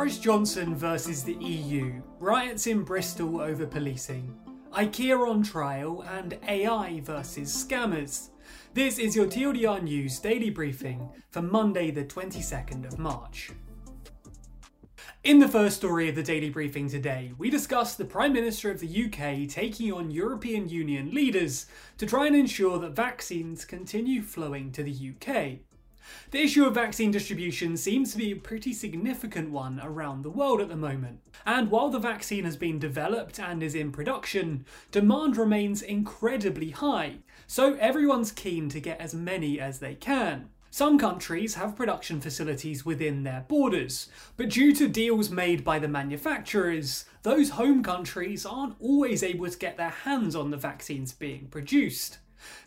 Boris Johnson versus the EU, riots in Bristol over policing, IKEA on trial, and AI versus scammers. This is your TLDR News daily briefing for Monday, the 22nd of March. In the first story of the daily briefing today, we discuss the Prime Minister of the UK taking on European Union leaders to try and ensure that vaccines continue flowing to the UK. The issue of vaccine distribution seems to be a pretty significant one around the world at the moment. And while the vaccine has been developed and is in production, demand remains incredibly high, so everyone's keen to get as many as they can. Some countries have production facilities within their borders, but due to deals made by the manufacturers, those home countries aren't always able to get their hands on the vaccines being produced.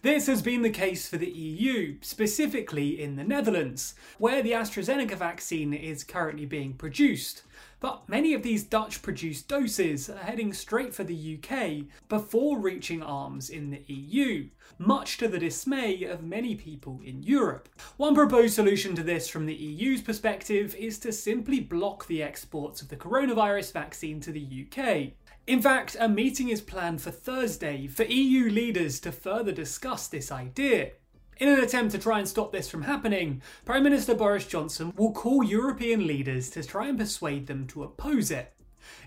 This has been the case for the EU, specifically in the Netherlands, where the AstraZeneca vaccine is currently being produced. But many of these Dutch produced doses are heading straight for the UK before reaching arms in the EU, much to the dismay of many people in Europe. One proposed solution to this from the EU's perspective is to simply block the exports of the coronavirus vaccine to the UK. In fact, a meeting is planned for Thursday for EU leaders to further discuss this idea. In an attempt to try and stop this from happening, Prime Minister Boris Johnson will call European leaders to try and persuade them to oppose it.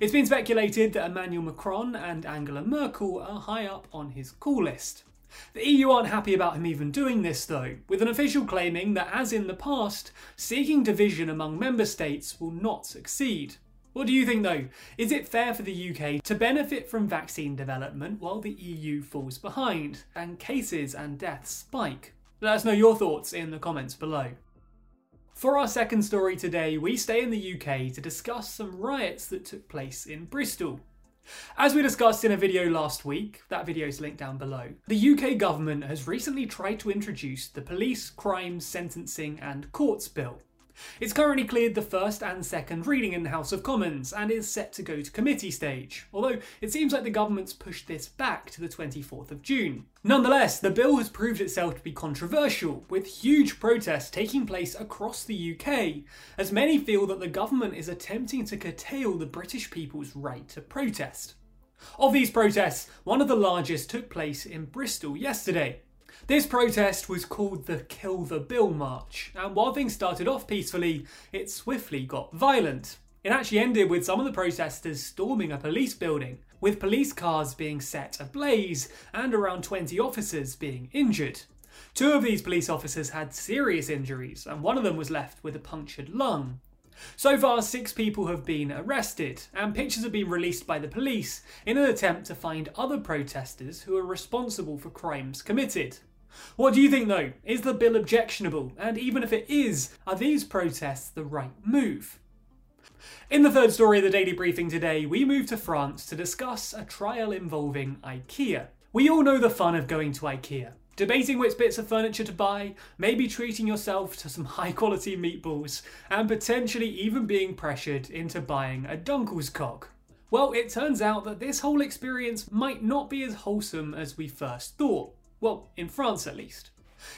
It's been speculated that Emmanuel Macron and Angela Merkel are high up on his call list. The EU aren't happy about him even doing this though, with an official claiming that as in the past, seeking division among member states will not succeed. What do you think though? Is it fair for the UK to benefit from vaccine development while the EU falls behind and cases and deaths spike? Let us know your thoughts in the comments below. For our second story today, we stay in the UK to discuss some riots that took place in Bristol. As we discussed in a video last week, that video is linked down below, the UK government has recently tried to introduce the Police, Crime, Sentencing and Courts Bill. It's currently cleared the first and second reading in the House of Commons and is set to go to committee stage, although it seems like the government's pushed this back to the 24th of June. Nonetheless, the bill has proved itself to be controversial, with huge protests taking place across the UK, as many feel that the government is attempting to curtail the British people's right to protest. Of these protests, one of the largest took place in Bristol yesterday, this protest was called the Kill the Bill March, and while things started off peacefully, it swiftly got violent. It actually ended with some of the protesters storming a police building, with police cars being set ablaze and around 20 officers being injured. Two of these police officers had serious injuries, and one of them was left with a punctured lung. So far, six people have been arrested, and pictures have been released by the police in an attempt to find other protesters who are responsible for crimes committed. What do you think though? Is the bill objectionable? And even if it is, are these protests the right move? In the third story of the daily briefing today, we move to France to discuss a trial involving IKEA. We all know the fun of going to IKEA. Debating which bits of furniture to buy, maybe treating yourself to some high quality meatballs, and potentially even being pressured into buying a Djungelskog. Well, it turns out that this whole experience might not be as wholesome as we first thought. Well, in France at least.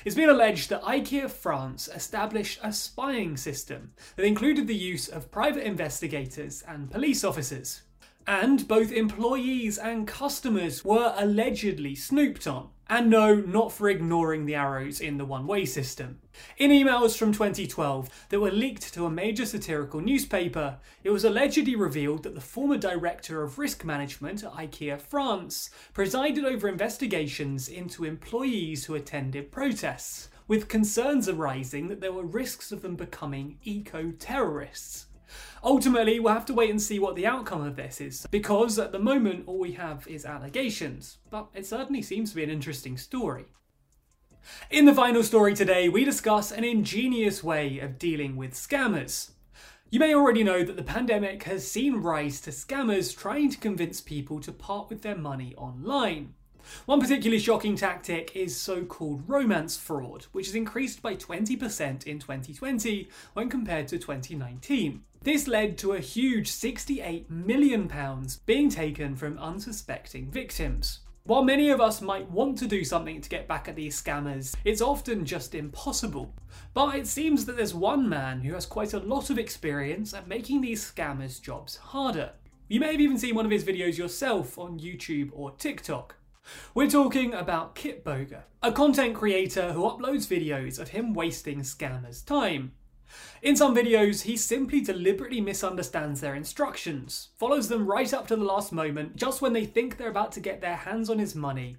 It's been alleged that IKEA France established a spying system that included the use of private investigators and police officers. And both employees and customers were allegedly snooped on. And no, not for ignoring the arrows in the one way system. In emails from 2012 that were leaked to a major satirical newspaper, it was allegedly revealed that the former director of risk management at IKEA France presided over investigations into employees who attended protests, with concerns arising that there were risks of them becoming eco terrorists. Ultimately, we'll have to wait and see what the outcome of this is, because at the moment all we have is allegations, but it certainly seems to be an interesting story. In the final story today, we discuss an ingenious way of dealing with scammers. You may already know that the pandemic has seen rise to scammers trying to convince people to part with their money online. One particularly shocking tactic is so called romance fraud, which has increased by 20% in 2020 when compared to 2019. This led to a huge £68 million being taken from unsuspecting victims. While many of us might want to do something to get back at these scammers, it's often just impossible. But it seems that there's one man who has quite a lot of experience at making these scammers' jobs harder. You may have even seen one of his videos yourself on YouTube or TikTok. We're talking about Kitboga, a content creator who uploads videos of him wasting scammers' time. In some videos, he simply deliberately misunderstands their instructions, follows them right up to the last moment, just when they think they're about to get their hands on his money,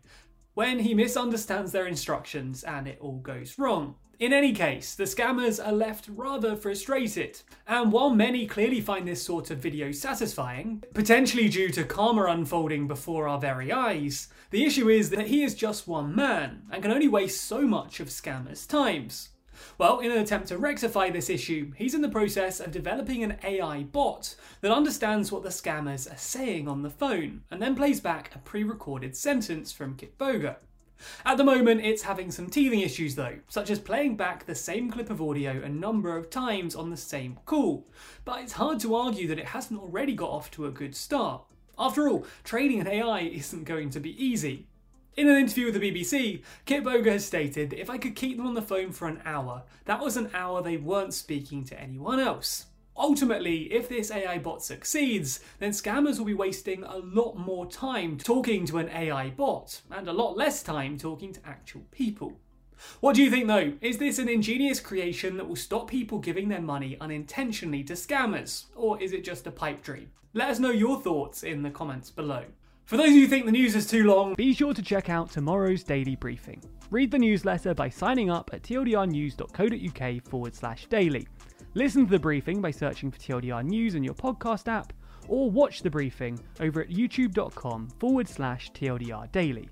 when he misunderstands their instructions and it all goes wrong. In any case, the scammers are left rather frustrated, and while many clearly find this sort of video satisfying, potentially due to karma unfolding before our very eyes, the issue is that he is just one man and can only waste so much of scammers' times. Well, in an attempt to rectify this issue, he's in the process of developing an AI bot that understands what the scammers are saying on the phone and then plays back a pre recorded sentence from Kitboga. At the moment, it's having some teething issues though, such as playing back the same clip of audio a number of times on the same call, but it's hard to argue that it hasn't already got off to a good start. After all, training an AI isn't going to be easy, in an interview with the BBC, Kitboga has stated that if I could keep them on the phone for an hour, that was an hour they weren't speaking to anyone else. Ultimately, if this AI bot succeeds, then scammers will be wasting a lot more time talking to an AI bot, and a lot less time talking to actual people. What do you think though? Is this an ingenious creation that will stop people giving their money unintentionally to scammers? Or is it just a pipe dream? Let us know your thoughts in the comments below. For those of you who think the news is too long, be sure to check out tomorrow's daily briefing. Read the newsletter by signing up at tldrnews.co.uk forward slash daily. Listen to the briefing by searching for TLDR News in your podcast app, or watch the briefing over at youtube.com forward slash TLDR daily.